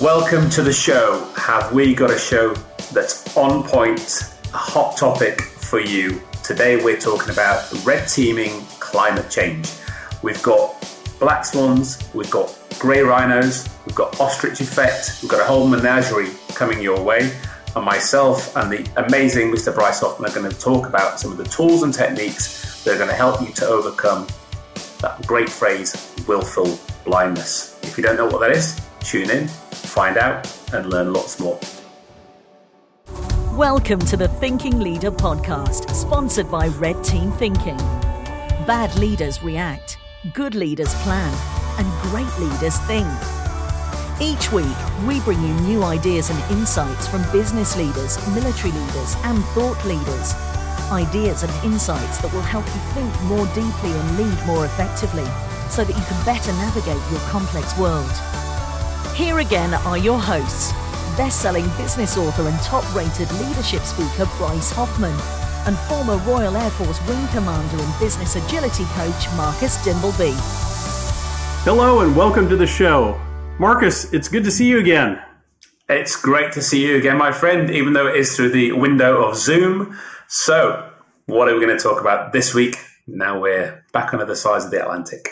Welcome to the show. Have we got a show that's on point, a hot topic for you? Today we're talking about red teaming climate change. We've got black swans, we've got grey rhinos, we've got ostrich effect, we've got a whole menagerie coming your way. And myself and the amazing Mr. Bryce Hoffman are going to talk about some of the tools and techniques that are going to help you to overcome that great phrase, willful blindness. If you don't know what that is, tune in find out and learn lots more. Welcome to the Thinking Leader podcast, sponsored by Red Team Thinking. Bad leaders react, good leaders plan, and great leaders think. Each week, we bring you new ideas and insights from business leaders, military leaders, and thought leaders. Ideas and insights that will help you think more deeply and lead more effectively so that you can better navigate your complex world. Here again are your hosts, best-selling business author and top-rated leadership speaker Bryce Hoffman and former Royal Air Force Wing Commander and business agility coach Marcus Dimbleby. Hello and welcome to the show. Marcus, it's good to see you again. It's great to see you again, my friend, even though it is through the window of Zoom. So, what are we going to talk about this week? Now we're back on the other side of the Atlantic.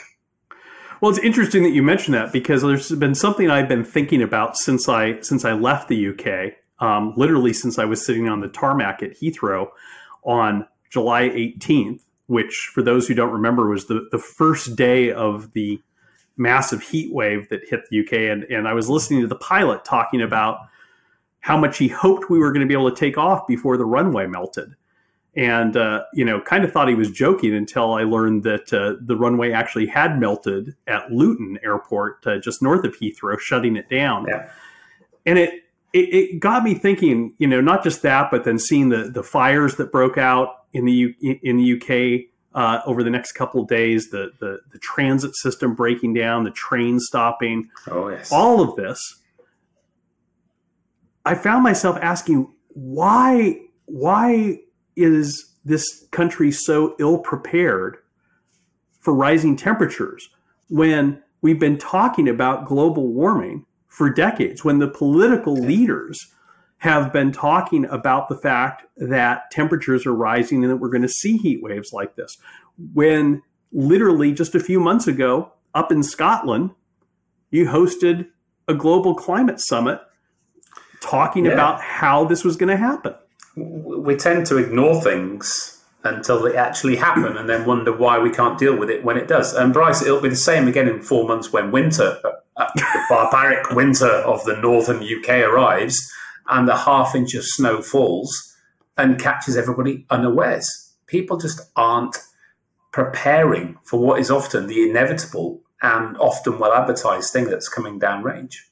Well, it's interesting that you mentioned that because there's been something I've been thinking about since I since I left the UK. Um, literally since I was sitting on the tarmac at Heathrow on July 18th, which for those who don't remember was the, the first day of the massive heat wave that hit the UK. And, and I was listening to the pilot talking about how much he hoped we were going to be able to take off before the runway melted and uh, you know kind of thought he was joking until i learned that uh, the runway actually had melted at luton airport uh, just north of heathrow shutting it down yeah. and it, it, it got me thinking you know not just that but then seeing the the fires that broke out in the U, in the uk uh, over the next couple of days the, the the transit system breaking down the train stopping oh, yes. all of this i found myself asking why why is this country so ill prepared for rising temperatures when we've been talking about global warming for decades, when the political leaders have been talking about the fact that temperatures are rising and that we're going to see heat waves like this. When literally just a few months ago, up in Scotland, you hosted a global climate summit talking yeah. about how this was going to happen we tend to ignore things until they actually happen and then wonder why we can't deal with it when it does. And Bryce, it'll be the same again in four months when winter, uh, the barbaric winter of the northern UK arrives and the half inch of snow falls and catches everybody unawares. People just aren't preparing for what is often the inevitable and often well advertised thing that's coming down range.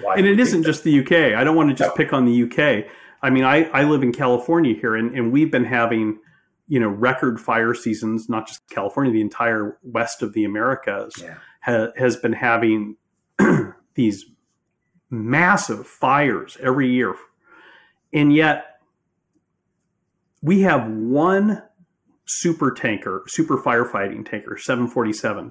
Why and it isn't just the UK. I don't want to just no. pick on the UK. I mean, I, I live in California here, and, and we've been having, you know, record fire seasons, not just California, the entire west of the Americas yeah. ha, has been having these massive fires every year. And yet, we have one super tanker, super firefighting tanker, 747,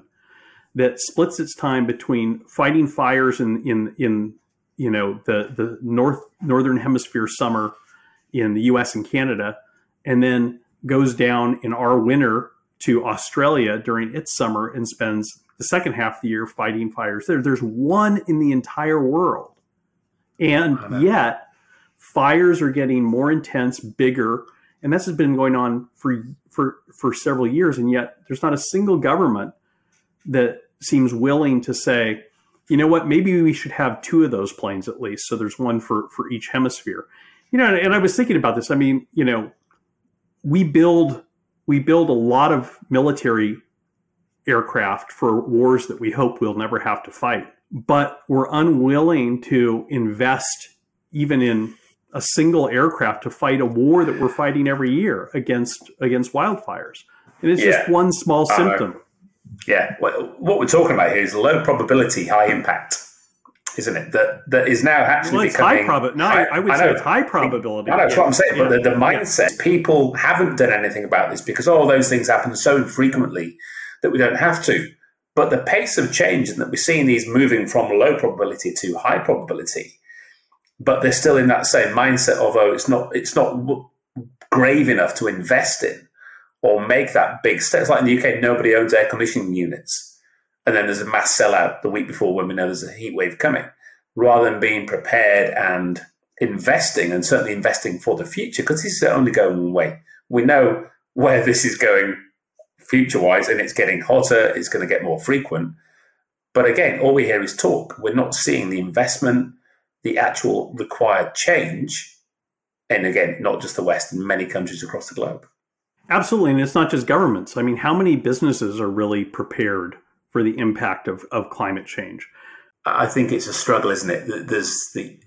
that splits its time between fighting fires in, in, in you know the the north northern hemisphere summer in the U.S. and Canada, and then goes down in our winter to Australia during its summer and spends the second half of the year fighting fires there. There's one in the entire world, and yet fires are getting more intense, bigger, and this has been going on for for for several years, and yet there's not a single government that seems willing to say you know what? Maybe we should have two of those planes at least. So there's one for for each hemisphere. You know, and I was thinking about this. I mean, you know, we build we build a lot of military aircraft for wars that we hope we'll never have to fight, but we're unwilling to invest even in a single aircraft to fight a war that we're fighting every year against against wildfires. And it's yeah. just one small uh, symptom. Yeah, what we're talking about here is low probability, high impact, isn't it? That that is now actually well, becoming high probability. No, I, I would I say it's high probability. I know that's yeah. what I'm saying, yeah. but the, the mindset yeah. people haven't done anything about this because all those things happen so infrequently that we don't have to. But the pace of change and that we're seeing these moving from low probability to high probability, but they're still in that same mindset. Although oh, it's not, it's not grave enough to invest in or make that big step. It's like in the UK, nobody owns air conditioning units, and then there's a mass sellout the week before when we know there's a heat wave coming. Rather than being prepared and investing, and certainly investing for the future, because this is only going one way. We know where this is going future wise, and it's getting hotter, it's going to get more frequent. But again, all we hear is talk. We're not seeing the investment, the actual required change. And again, not just the West, in many countries across the globe. Absolutely. And it's not just governments. I mean, how many businesses are really prepared for the impact of, of climate change? I think it's a struggle, isn't it? There's the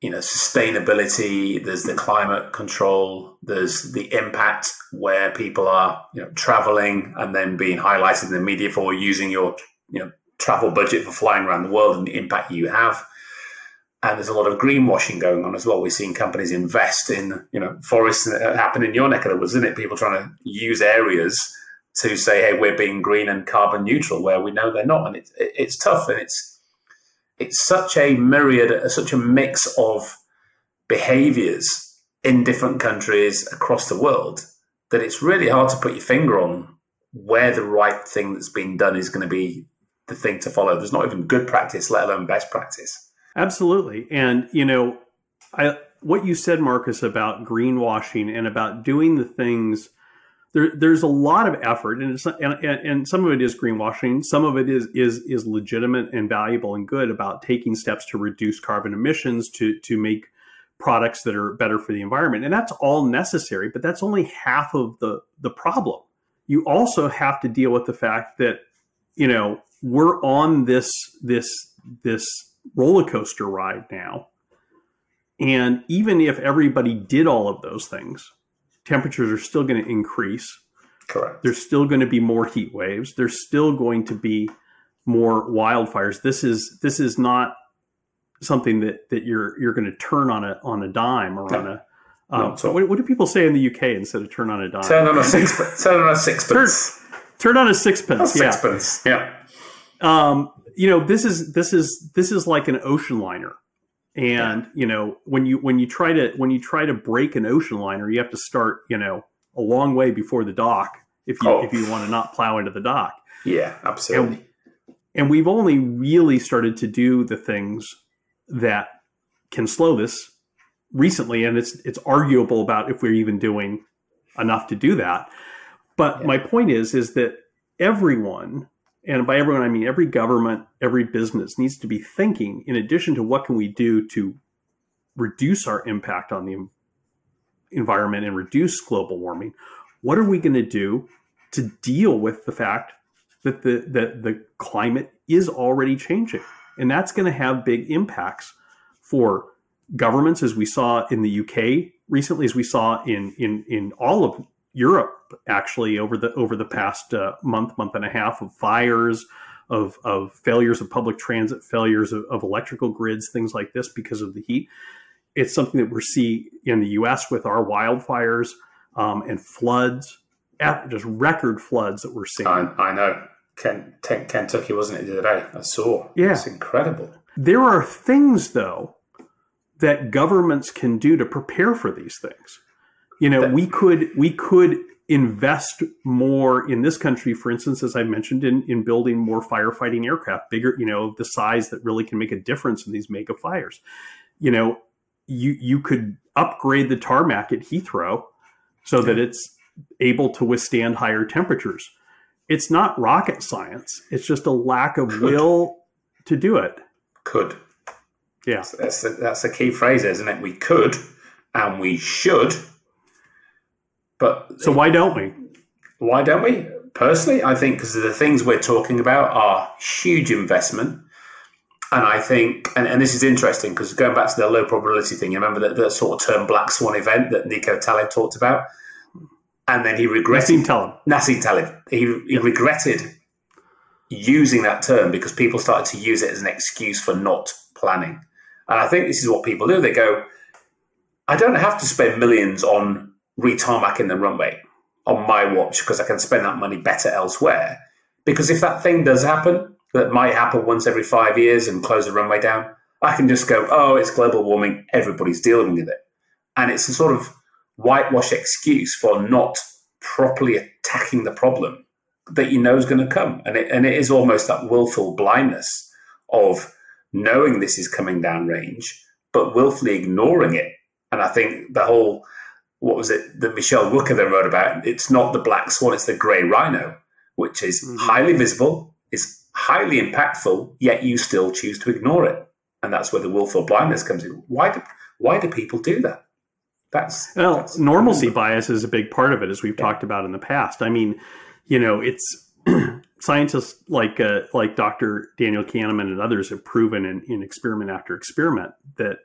you know sustainability there's the climate control there's the impact where people are you know traveling and then being highlighted in the media for using your you know travel budget for flying around the world and the impact you have and there's a lot of greenwashing going on as well We've seen companies invest in you know forests that happen in your neck of the woods isn't it people trying to use areas to say hey we're being green and carbon neutral where we know they're not and it's it's tough and it's it's such a myriad, uh, such a mix of behaviors in different countries across the world that it's really hard to put your finger on where the right thing that's being done is going to be the thing to follow. There's not even good practice, let alone best practice. Absolutely. And, you know, I, what you said, Marcus, about greenwashing and about doing the things there, there's a lot of effort, and, and, and some of it is greenwashing. Some of it is is is legitimate and valuable and good about taking steps to reduce carbon emissions to to make products that are better for the environment, and that's all necessary. But that's only half of the the problem. You also have to deal with the fact that you know we're on this this this roller coaster ride now, and even if everybody did all of those things temperatures are still going to increase. Correct. There's still going to be more heat waves. There's still going to be more wildfires. This is this is not something that that you're you're going to turn on a on a dime or no. on a um, so what, what, do people say in the UK instead of turn on a dime? Turn on a sixpence. turn on a sixpence. Turn, turn on a sixpence. Sixpence. Yeah. yeah. Um, you know this is this is this is like an ocean liner and yeah. you know when you when you try to when you try to brake an ocean liner you have to start you know a long way before the dock if you oh. if you oh. want to not plow into the dock yeah absolutely and, and we've only really started to do the things that can slow this recently and it's it's arguable about if we're even doing enough to do that but yeah. my point is is that everyone and by everyone I mean every government, every business needs to be thinking in addition to what can we do to reduce our impact on the environment and reduce global warming, what are we going to do to deal with the fact that the that the climate is already changing? And that's going to have big impacts for governments as we saw in the UK recently as we saw in in in all of Europe actually over the over the past uh, month month and a half of fires of of failures of public transit failures of, of, electrical grids things like this because of the heat. It's something that we're seeing in the US with our wildfires um, and floods just record floods that we're seeing. I, I know. Ken, Kentucky wasn't it the other day? I saw. Yeah. It's incredible. There are things though that governments can do to prepare for these things you know, we could we could invest more in this country, for instance, as I mentioned, in, in building more firefighting aircraft, bigger, you know, the size that really can make a difference in these mega fires. You know, you you could upgrade the tarmac at Heathrow so that it's able to withstand higher temperatures. It's not rocket science. It's just a lack of could. will to do it. Could. Yeah. That's the, that's the key phrase, isn't it? We could and we should but so why don't we? Why don't we? Personally, I think because the things we're talking about are huge investment. And I think, and, and this is interesting because going back to the low probability thing, you remember that, that sort of term black swan event that Nico Taleb talked about? And then he regretted. Nassim Taleb. Nassim Taleb. He, he regretted using that term because people started to use it as an excuse for not planning. And I think this is what people do. They go, I don't have to spend millions on retarmacking the runway on my watch because I can spend that money better elsewhere. Because if that thing does happen, that might happen once every five years and close the runway down, I can just go, oh, it's global warming. Everybody's dealing with it. And it's a sort of whitewash excuse for not properly attacking the problem that you know is going to come. And it, and it is almost that willful blindness of knowing this is coming down range, but willfully ignoring it. And I think the whole, what was it that Michelle Wucker then wrote about? It's not the black swan, it's the grey rhino, which is mm-hmm. highly visible, is highly impactful, yet you still choose to ignore it. And that's where the willful blindness comes in. Why do, why do people do that? That's, well, that's normalcy bias is a big part of it, as we've yeah. talked about in the past. I mean, you know, it's scientists like uh, like Dr. Daniel Kahneman and others have proven in, in experiment after experiment that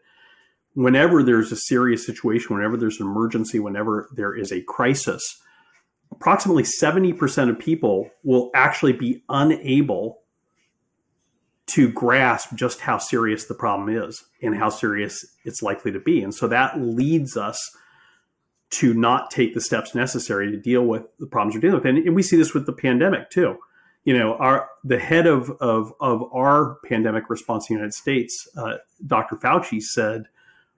whenever there's a serious situation, whenever there's an emergency, whenever there is a crisis, approximately 70% of people will actually be unable to grasp just how serious the problem is and how serious it's likely to be. And so that leads us to not take the steps necessary to deal with the problems we're dealing with. And, we see this with the pandemic too. You know, our the head of of, of our pandemic response in the United States, uh, Dr. Fauci said,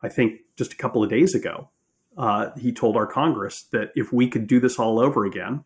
I think just a couple of days ago, uh, he told our Congress that if we could do this all over again,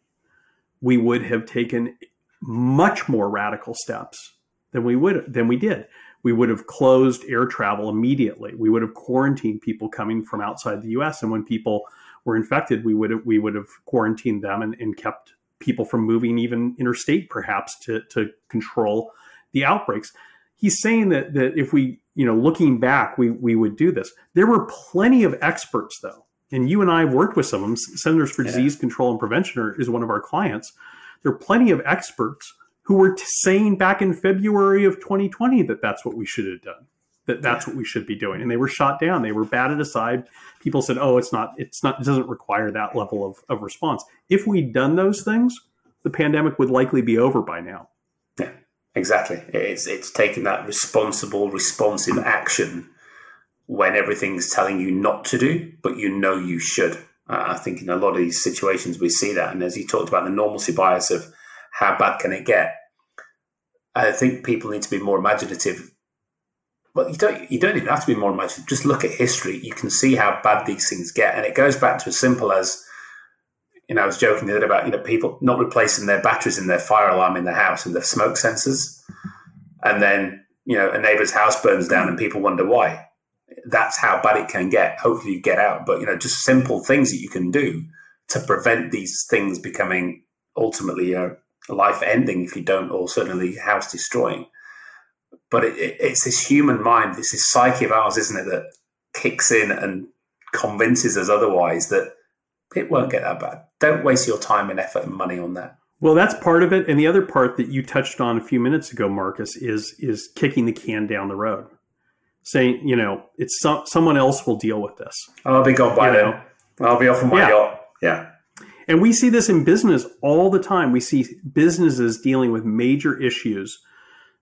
we would have taken much more radical steps than we would than we did. We would have closed air travel immediately. We would have quarantined people coming from outside the U.S. And when people were infected, we would have, we would have quarantined them and, and kept people from moving even interstate, perhaps to to control the outbreaks. He's saying that that if we you know looking back, we we would do this. There were plenty of experts though, and you and I have worked with some of them. Centers for yeah. Disease Control and Prevention are, is one of our clients. There are plenty of experts who were t- saying back in February of 2020 that that's what we should have done that that's what we should be doing. And they were shot down. They were batted aside. People said, "Oh, it's not. It's not. It doesn't require that level of, of response." If we'd done those things, the pandemic would likely be over by now. Exactly. It's it's taking that responsible, responsive action when everything's telling you not to do, but you know you should. Uh, I think in a lot of these situations we see that. And as you talked about the normalcy bias of how bad can it get, I think people need to be more imaginative well, you don't you don't even have to be more imaginative. Just look at history. You can see how bad these things get, and it goes back to as simple as you know. I was joking the about you know people not replacing their batteries in their fire alarm in their house and their smoke sensors, and then you know a neighbor's house burns down and people wonder why. That's how bad it can get. Hopefully, you get out, but you know just simple things that you can do to prevent these things becoming ultimately uh, life ending if you don't, or certainly house destroying but it, it, it's this human mind, this psyche of ours, isn't it, that kicks in and convinces us otherwise that it won't get that bad. Don't waste your time and effort and money on that. Well, that's part of it, and the other part that you touched on a few minutes ago, Marcus, is is kicking the can down the road, saying, you know, it's some, someone else will deal with this. I'll be gone by now. I'll be off on my yeah. yacht. Yeah. And we see this in business all the time. We see businesses dealing with major issues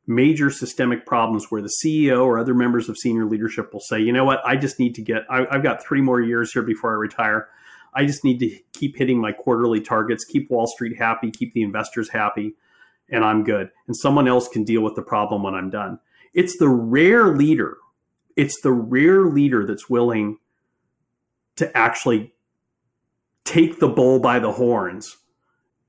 major systemic problems where the CEO or other members of senior leadership will say, you know what, I just need to get, I, have got three more years here before I retire. I just need to keep hitting my quarterly targets, keep Wall Street happy, keep the investors happy, and I'm good. And someone else can deal with the problem when I'm done. It's the rare leader, it's the rare leader that's willing to actually take the bull by the horns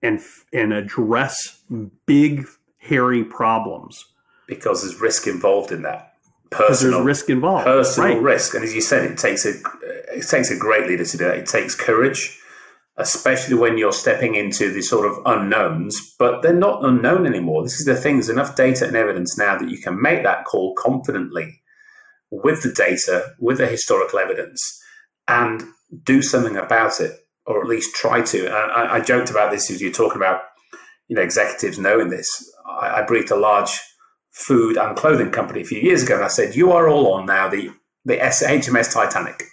and and address big hairy problems. Because there's risk involved in that. Personal there's risk involved. Personal right. risk. And as you said, it takes a it takes a great leader to do that. It takes courage, especially when you're stepping into the sort of unknowns, but they're not unknown anymore. This is the thing, there's enough data and evidence now that you can make that call confidently with the data, with the historical evidence, and do something about it, or at least try to. I, I joked about this as you're talking about, you know, executives knowing this. I, I briefed a large food and clothing company a few years ago, and I said, "You are all on now the the HMS Titanic."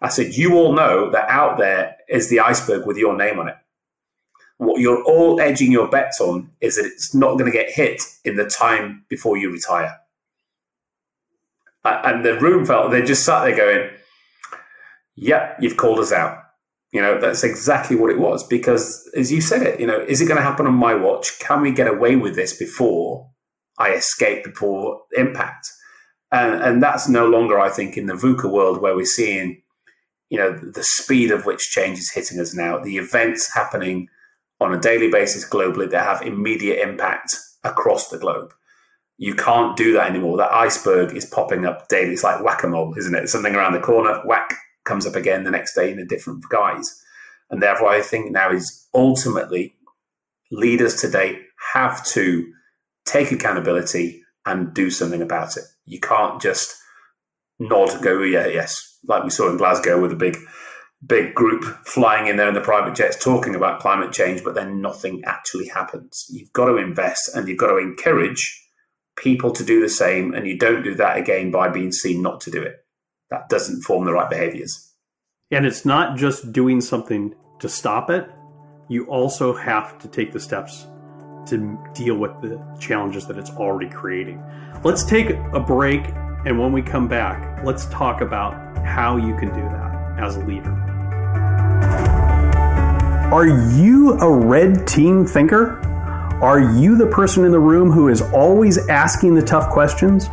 I said, "You all know that out there is the iceberg with your name on it. What you're all edging your bets on is that it's not going to get hit in the time before you retire." And the room felt they just sat there going, "Yep, you've called us out." You know, that's exactly what it was. Because as you said it, you know, is it going to happen on my watch? Can we get away with this before I escape before impact? And, and that's no longer, I think, in the VUCA world where we're seeing, you know, the speed of which change is hitting us now, the events happening on a daily basis globally that have immediate impact across the globe. You can't do that anymore. That iceberg is popping up daily. It's like whack a mole, isn't it? Something around the corner, whack, comes up again the next day in a different guise. And therefore, I think now is ultimately leaders today have to take accountability and do something about it. You can't just nod, and go, oh, yeah, yes, like we saw in Glasgow with a big, big group flying in there in the private jets talking about climate change, but then nothing actually happens. You've got to invest and you've got to encourage people to do the same, and you don't do that again by being seen not to do it. That doesn't form the right behaviors. And it's not just doing something to stop it, you also have to take the steps to deal with the challenges that it's already creating. Let's take a break, and when we come back, let's talk about how you can do that as a leader. Are you a red team thinker? Are you the person in the room who is always asking the tough questions?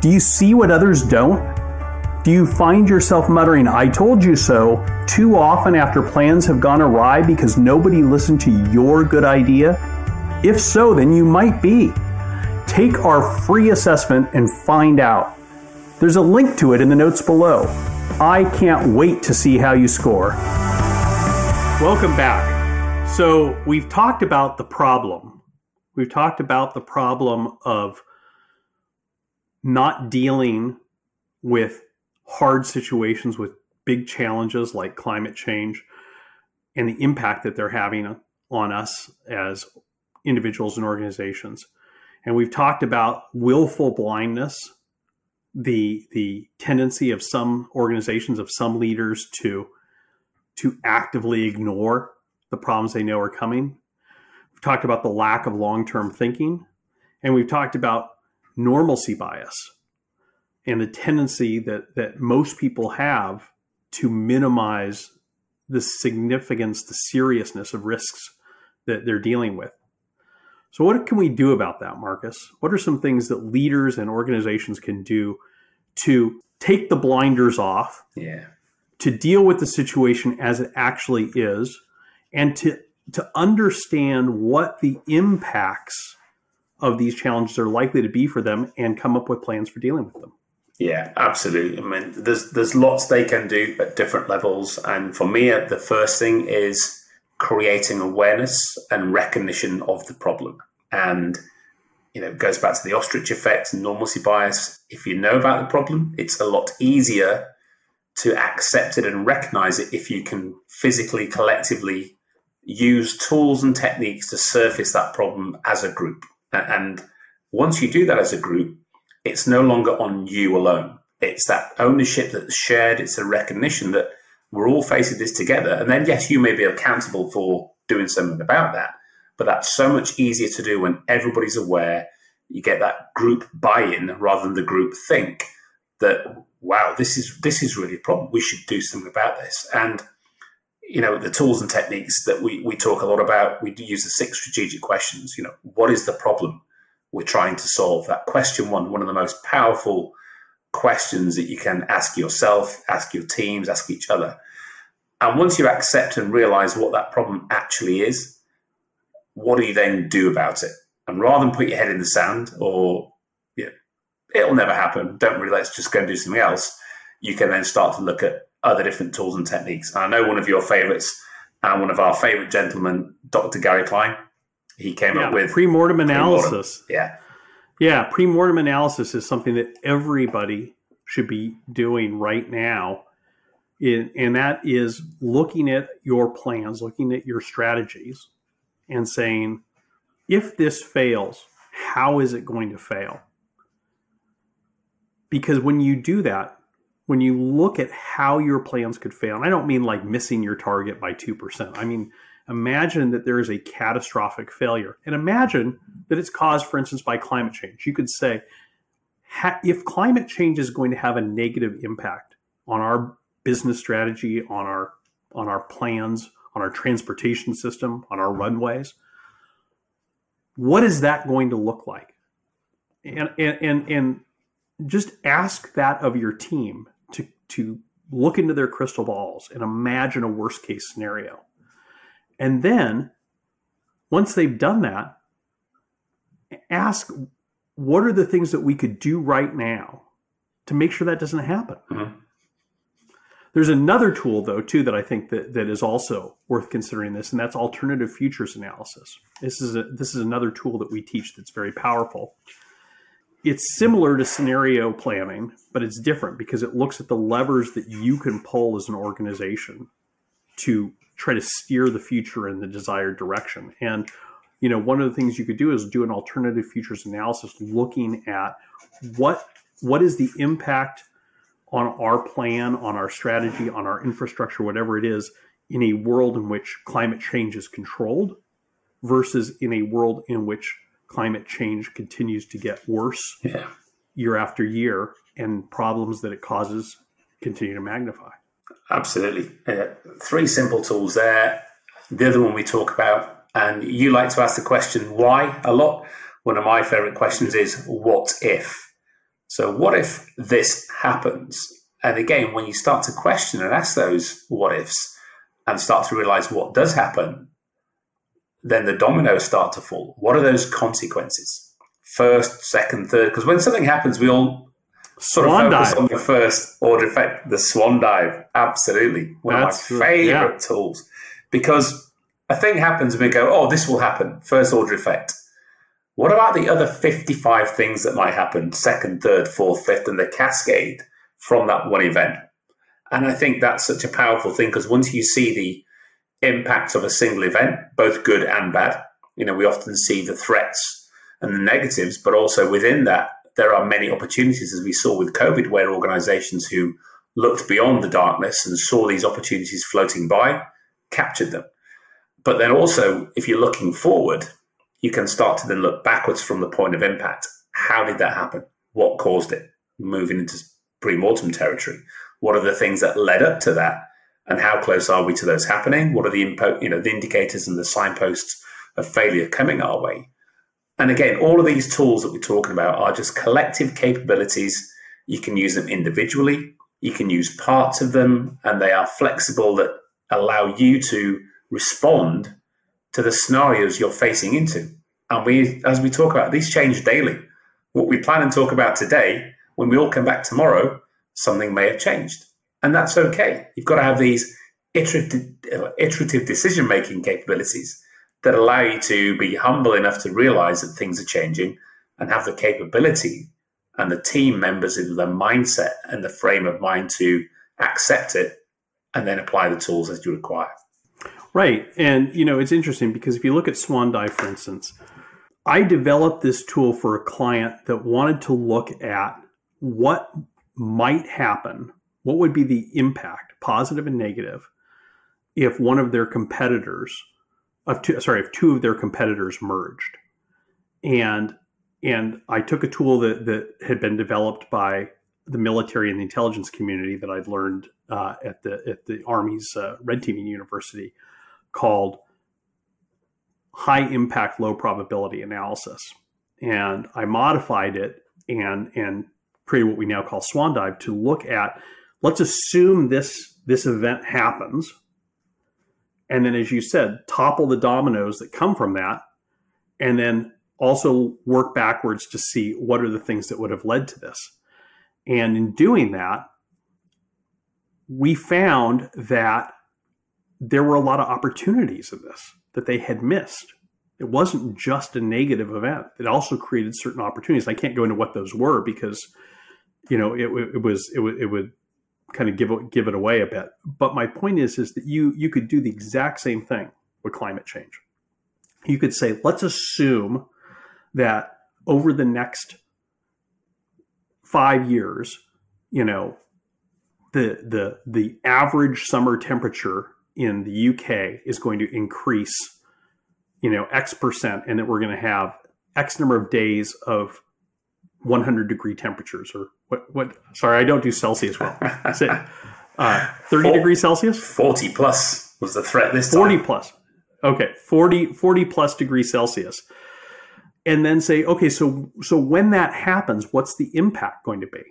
Do you see what others don't? Do you find yourself muttering, I told you so, too often after plans have gone awry because nobody listened to your good idea? If so, then you might be. Take our free assessment and find out. There's a link to it in the notes below. I can't wait to see how you score. Welcome back. So, we've talked about the problem. We've talked about the problem of not dealing with hard situations with big challenges like climate change and the impact that they're having on us as individuals and organizations. And we've talked about willful blindness, the the tendency of some organizations of some leaders to to actively ignore the problems they know are coming. We've talked about the lack of long-term thinking, and we've talked about normalcy bias and the tendency that that most people have to minimize the significance, the seriousness of risks that they're dealing with. So, what can we do about that, Marcus? What are some things that leaders and organizations can do to take the blinders off? Yeah. To deal with the situation as it actually is, and to to understand what the impacts of these challenges are likely to be for them, and come up with plans for dealing with them. Yeah, absolutely. I mean, there's there's lots they can do at different levels, and for me, uh, the first thing is creating awareness and recognition of the problem. And you know, it goes back to the ostrich effect normalcy bias. If you know about the problem, it's a lot easier to accept it and recognize it if you can physically, collectively use tools and techniques to surface that problem as a group. And once you do that as a group, it's no longer on you alone. It's that ownership that's shared, it's a recognition that we're all facing this together. And then, yes, you may be accountable for doing something about that, but that's so much easier to do when everybody's aware. You get that group buy-in rather than the group think that wow, this is this is really a problem. We should do something about this. And you know, the tools and techniques that we we talk a lot about. We use the six strategic questions. You know, what is the problem we're trying to solve? That question one, one of the most powerful questions that you can ask yourself, ask your teams, ask each other. And once you accept and realize what that problem actually is, what do you then do about it? And rather than put your head in the sand or you know, it'll never happen, don't worry, let's just go and do something else, you can then start to look at other different tools and techniques. And I know one of your favorites and one of our favorite gentlemen, Dr. Gary Klein, he came yeah, up with pre-mortem analysis. Pre-mortem. Yeah. Yeah, pre-mortem analysis is something that everybody should be doing right now. and that is looking at your plans, looking at your strategies, and saying, if this fails, how is it going to fail? Because when you do that, when you look at how your plans could fail, and I don't mean like missing your target by 2%, I mean, imagine that there is a catastrophic failure and imagine that it's caused for instance by climate change you could say if climate change is going to have a negative impact on our business strategy on our on our plans, on our transportation system, on our runways. What is that going to look like? And and and, and just ask that of your team to to look into their crystal balls and imagine a worst case scenario. And then once they've done that, ask what are the things that we could do right now to make sure that doesn't happen. Mm-hmm. There's another tool though too that I think that, that is also worth considering this, and that's alternative futures analysis. This is a, this is another tool that we teach that's very powerful. It's similar to scenario planning, but it's different because it looks at the levers that you can pull as an organization to try to steer the future in the desired direction. And you know, one of the things you could do is do an alternative futures analysis looking at what what is the impact on our plan, on our strategy, on our infrastructure, whatever it is, in a world in which climate change is controlled versus in a world in which climate change continues to get worse yeah. year after year and problems that it causes continue to magnify. Absolutely. Uh, three simple tools there. The other one we talk about, and you like to ask the question why a lot. One of my favorite questions is what if? So, what if this happens? And again, when you start to question and ask those what ifs and start to realize what does happen, then the dominoes start to fall. What are those consequences? First, second, third. Because when something happens, we all sort swan of focus dive. on the first order effect, the swan dive. Absolutely. One That's, of my favorite yeah. tools. Because a thing happens and we go, oh, this will happen. First order effect. What about the other 55 things that might happen, second, third, fourth, fifth, and the cascade from that one event? And I think that's such a powerful thing because once you see the impact of a single event, both good and bad, you know, we often see the threats and the negatives, but also within that, there are many opportunities, as we saw with COVID, where organizations who looked beyond the darkness and saw these opportunities floating by captured them. But then also, if you're looking forward, you can start to then look backwards from the point of impact. How did that happen? What caused it? Moving into pre-mortem territory. What are the things that led up to that? And how close are we to those happening? What are the impo- you know the indicators and the signposts of failure coming our way? And again, all of these tools that we're talking about are just collective capabilities. You can use them individually. You can use parts of them, and they are flexible that allow you to respond to the scenarios you're facing into. And we, as we talk about, these change daily. What we plan and talk about today, when we all come back tomorrow, something may have changed. And that's okay. You've got to have these iterative, iterative decision making capabilities that allow you to be humble enough to realize that things are changing and have the capability and the team members in the mindset and the frame of mind to accept it and then apply the tools as you require. Right. And, you know, it's interesting because if you look at Swan Dive, for instance, I developed this tool for a client that wanted to look at what might happen, what would be the impact, positive and negative, if one of their competitors, of two, sorry, if two of their competitors merged. And and I took a tool that that had been developed by the military and the intelligence community that I'd learned uh, at the at the Army's uh, Red Teaming University called high impact, low probability analysis. And I modified it and, and created what we now call Swan Dive to look at let's assume this, this event happens. And then, as you said, topple the dominoes that come from that. And then also work backwards to see what are the things that would have led to this. And in doing that, we found that there were a lot of opportunities in this that they had missed. It wasn't just a negative event. It also created certain opportunities. I can't go into what those were because, you know, it, it was it it would kind of give it, give it away a bit. But my point is is that you you could do the exact same thing with climate change. You could say, let's assume that over the next five years, you know, the the the average summer temperature in the UK is going to increase, you know, X percent, and that we're going to have X number of days of 100 degree temperatures or what, what, sorry, I don't do Celsius well. Uh, 30 Four- degrees Celsius? 40 plus was the threat this 40 time. plus. Okay, 40, 40 plus degrees Celsius. And then say, okay, so so when that happens, what's the impact going to be?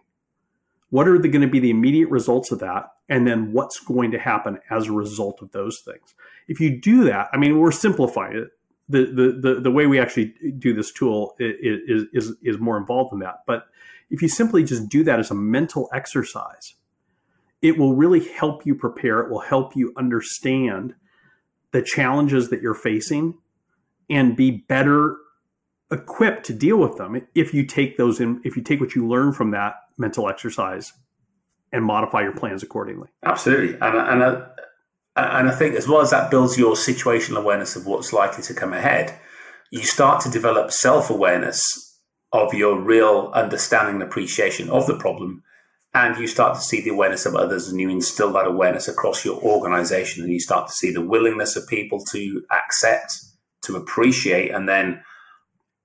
What are the, going to be the immediate results of that? And then what's going to happen as a result of those things? If you do that, I mean, we're simplifying it. The the the, way we actually do this tool is, is is more involved than that. But if you simply just do that as a mental exercise, it will really help you prepare. It will help you understand the challenges that you're facing and be better equipped to deal with them if you take those in if you take what you learn from that mental exercise and modify your plans accordingly Absolutely, and and I, and I think as well as that builds your situational awareness of what's likely to come ahead, you start to develop self awareness of your real understanding and appreciation of the problem, and you start to see the awareness of others, and you instill that awareness across your organization, and you start to see the willingness of people to accept, to appreciate, and then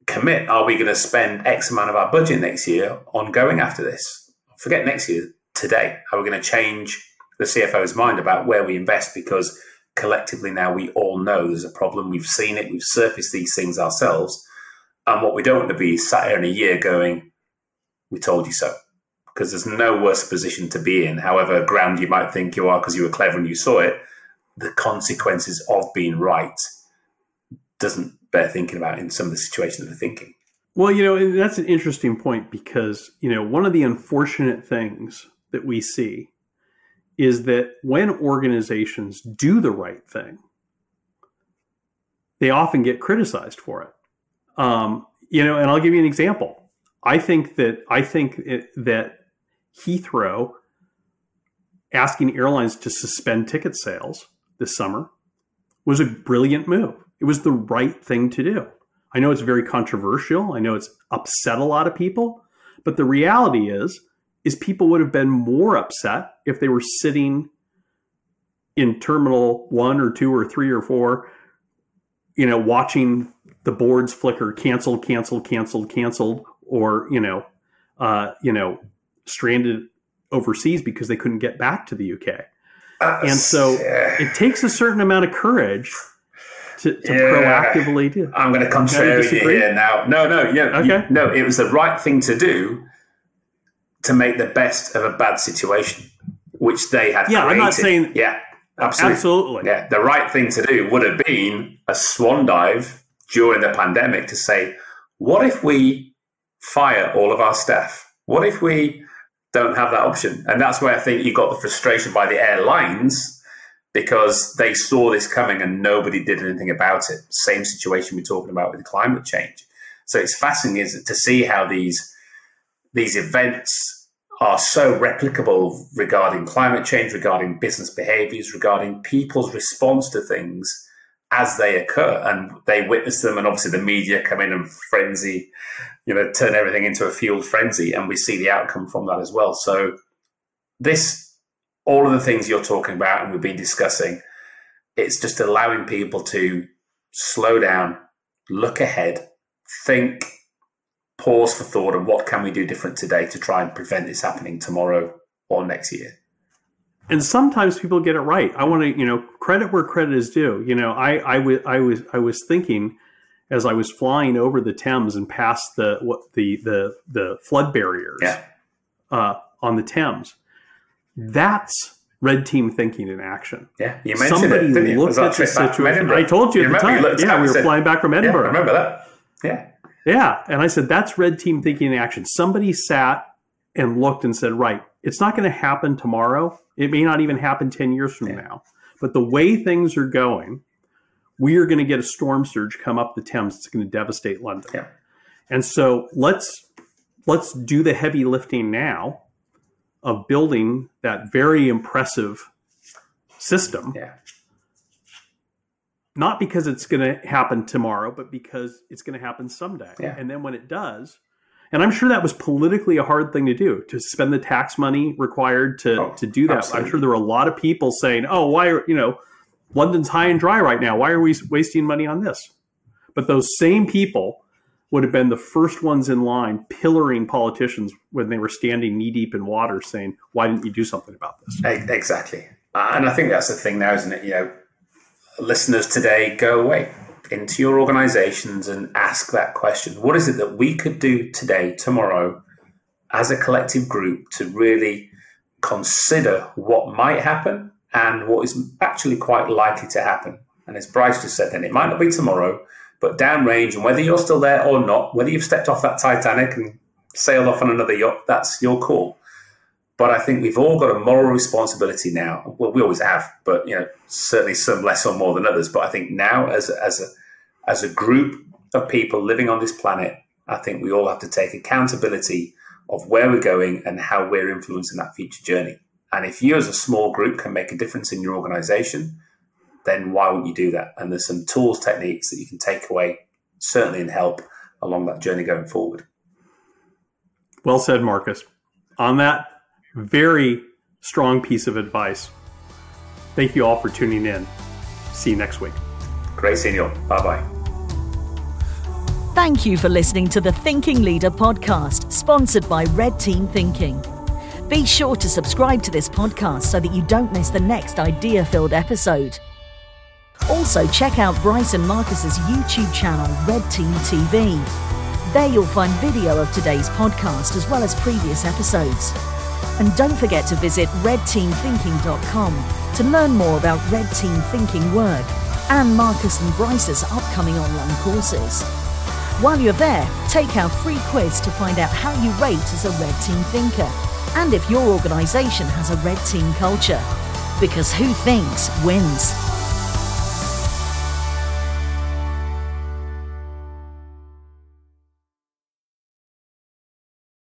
commit. Are we going to spend X amount of our budget next year on going after this? Forget next year, today. Are we going to change the CFO's mind about where we invest? Because collectively now we all know there's a problem. We've seen it. We've surfaced these things ourselves. And what we don't want to be is sat here in a year going, we told you so. Because there's no worse position to be in, however ground you might think you are because you were clever and you saw it. The consequences of being right doesn't bear thinking about in some of the situations we're thinking. well you know that's an interesting point because you know one of the unfortunate things that we see is that when organizations do the right thing they often get criticized for it. Um, you know and i'll give you an example. I think that i think it, that heathrow asking airlines to suspend ticket sales this summer was a brilliant move. It was the right thing to do. I know it's very controversial. I know it's upset a lot of people, but the reality is is people would have been more upset if they were sitting in terminal 1 or 2 or 3 or 4 you know watching the boards flicker canceled canceled canceled canceled or you know uh, you know stranded overseas because they couldn't get back to the UK. And so Yeah. it takes a certain amount of courage to, to Yeah. proactively do. I'm going to contrary you here now. No, no, yeah, you- Okay. no. It was the right thing to do to make the best of a bad situation, which they had. Yeah, I'm not saying- Yeah, absolutely. Absolutely. Yeah, the right thing to do would have been a swan dive during the pandemic to say, what if we fire all of our staff? What if we don't have that option? And that's where I think you got the frustration by the airlines because they saw this coming and nobody did anything about it. Same situation we're talking about with climate change. So it's fascinating to see how these these events are so replicable regarding climate change, regarding business behaviors, regarding people's response to things as they occur. And they witness them, and obviously the media come in and frenzy, you know, turn everything into a fueled frenzy, and we see the outcome from that as well. So this, all of the things you're talking about and we've been discussing, it's just allowing people to slow down, look ahead, think, pause for thought, and what can we do different today to try and prevent this happening tomorrow or next year. and sometimes people get it right. I want to, you know, credit where credit is due. You know, I, I, w- I was, I was thinking as I was flying over the Thames and past the what the the the flood barriers Yeah. uh, on the Thames. That's red team thinking in action. Yeah, you mentioned Somebody it, didn't you? looked at the trip back from situation. I told you, at the time. Yeah, we were said- flying back from Yeah, I Edinburgh. remember that. Yeah, Yeah, and I said that's red team thinking in action. Somebody sat and looked and said, "Right, it's not going to happen tomorrow. It may not even happen ten years from Yeah. now. But the way things are going, we are going to get a storm surge come up the Thames. It's going to devastate London. Yeah. And so let's let's do the heavy lifting now of building that very impressive system yeah, not because it's going to happen tomorrow, but because it's going to happen someday. Yeah. And then when it does, and I'm sure that was politically a hard thing to do to spend the tax money required to Oh, to do that. absolutely. I'm sure there were a lot of people saying, "Oh, why are you know London's high and dry right now? Why are we wasting money on this?" But those same people would have been the first ones in line pillaring politicians when they were standing knee deep in water saying, Why didn't you do something about this? Exactly. Uh, and I think that's the thing now, isn't it? You know, listeners today, go away into your organizations and ask that question. What is it that we could do today, tomorrow, as a collective group to really consider what might happen and what is actually quite likely to happen? And as Bryce just said, then it might not be tomorrow, but downrange, and whether you're still there or not, whether you've stepped off that Titanic and sailed off on another yacht, that's your call. But I think we've all got a moral responsibility now. Well, we always have, but you know, certainly some less or more than others. But I think now, as as a as a group of people living on this planet, I think we all have to take accountability of where we're going and how we're influencing that future journey. And if you, as a small group, can make a difference in your organization, then why wouldn't you do that? And there's some tools, techniques that you can take away, certainly and help along that journey going forward. Well said, Marcus. On that very strong piece of advice, thank you all for tuning in. See you next week. Great seeing you. Bye bye. Thank you for listening to the Thinking Leader podcast, sponsored by Red Team Thinking. Be sure to subscribe to this podcast so that you don't miss the next idea filled episode. Also, check out Bryce and Marcus's YouTube channel, Red Team TV. There you'll find video of today's podcast as well as previous episodes. And don't forget to visit redteamthinking.com to learn more about Red Team Thinking Work and Marcus and Bryce's upcoming online courses. While you're there, take our free quiz to find out how you rate as a Red Team thinker and if your organisation has a Red Team culture. Because who thinks wins.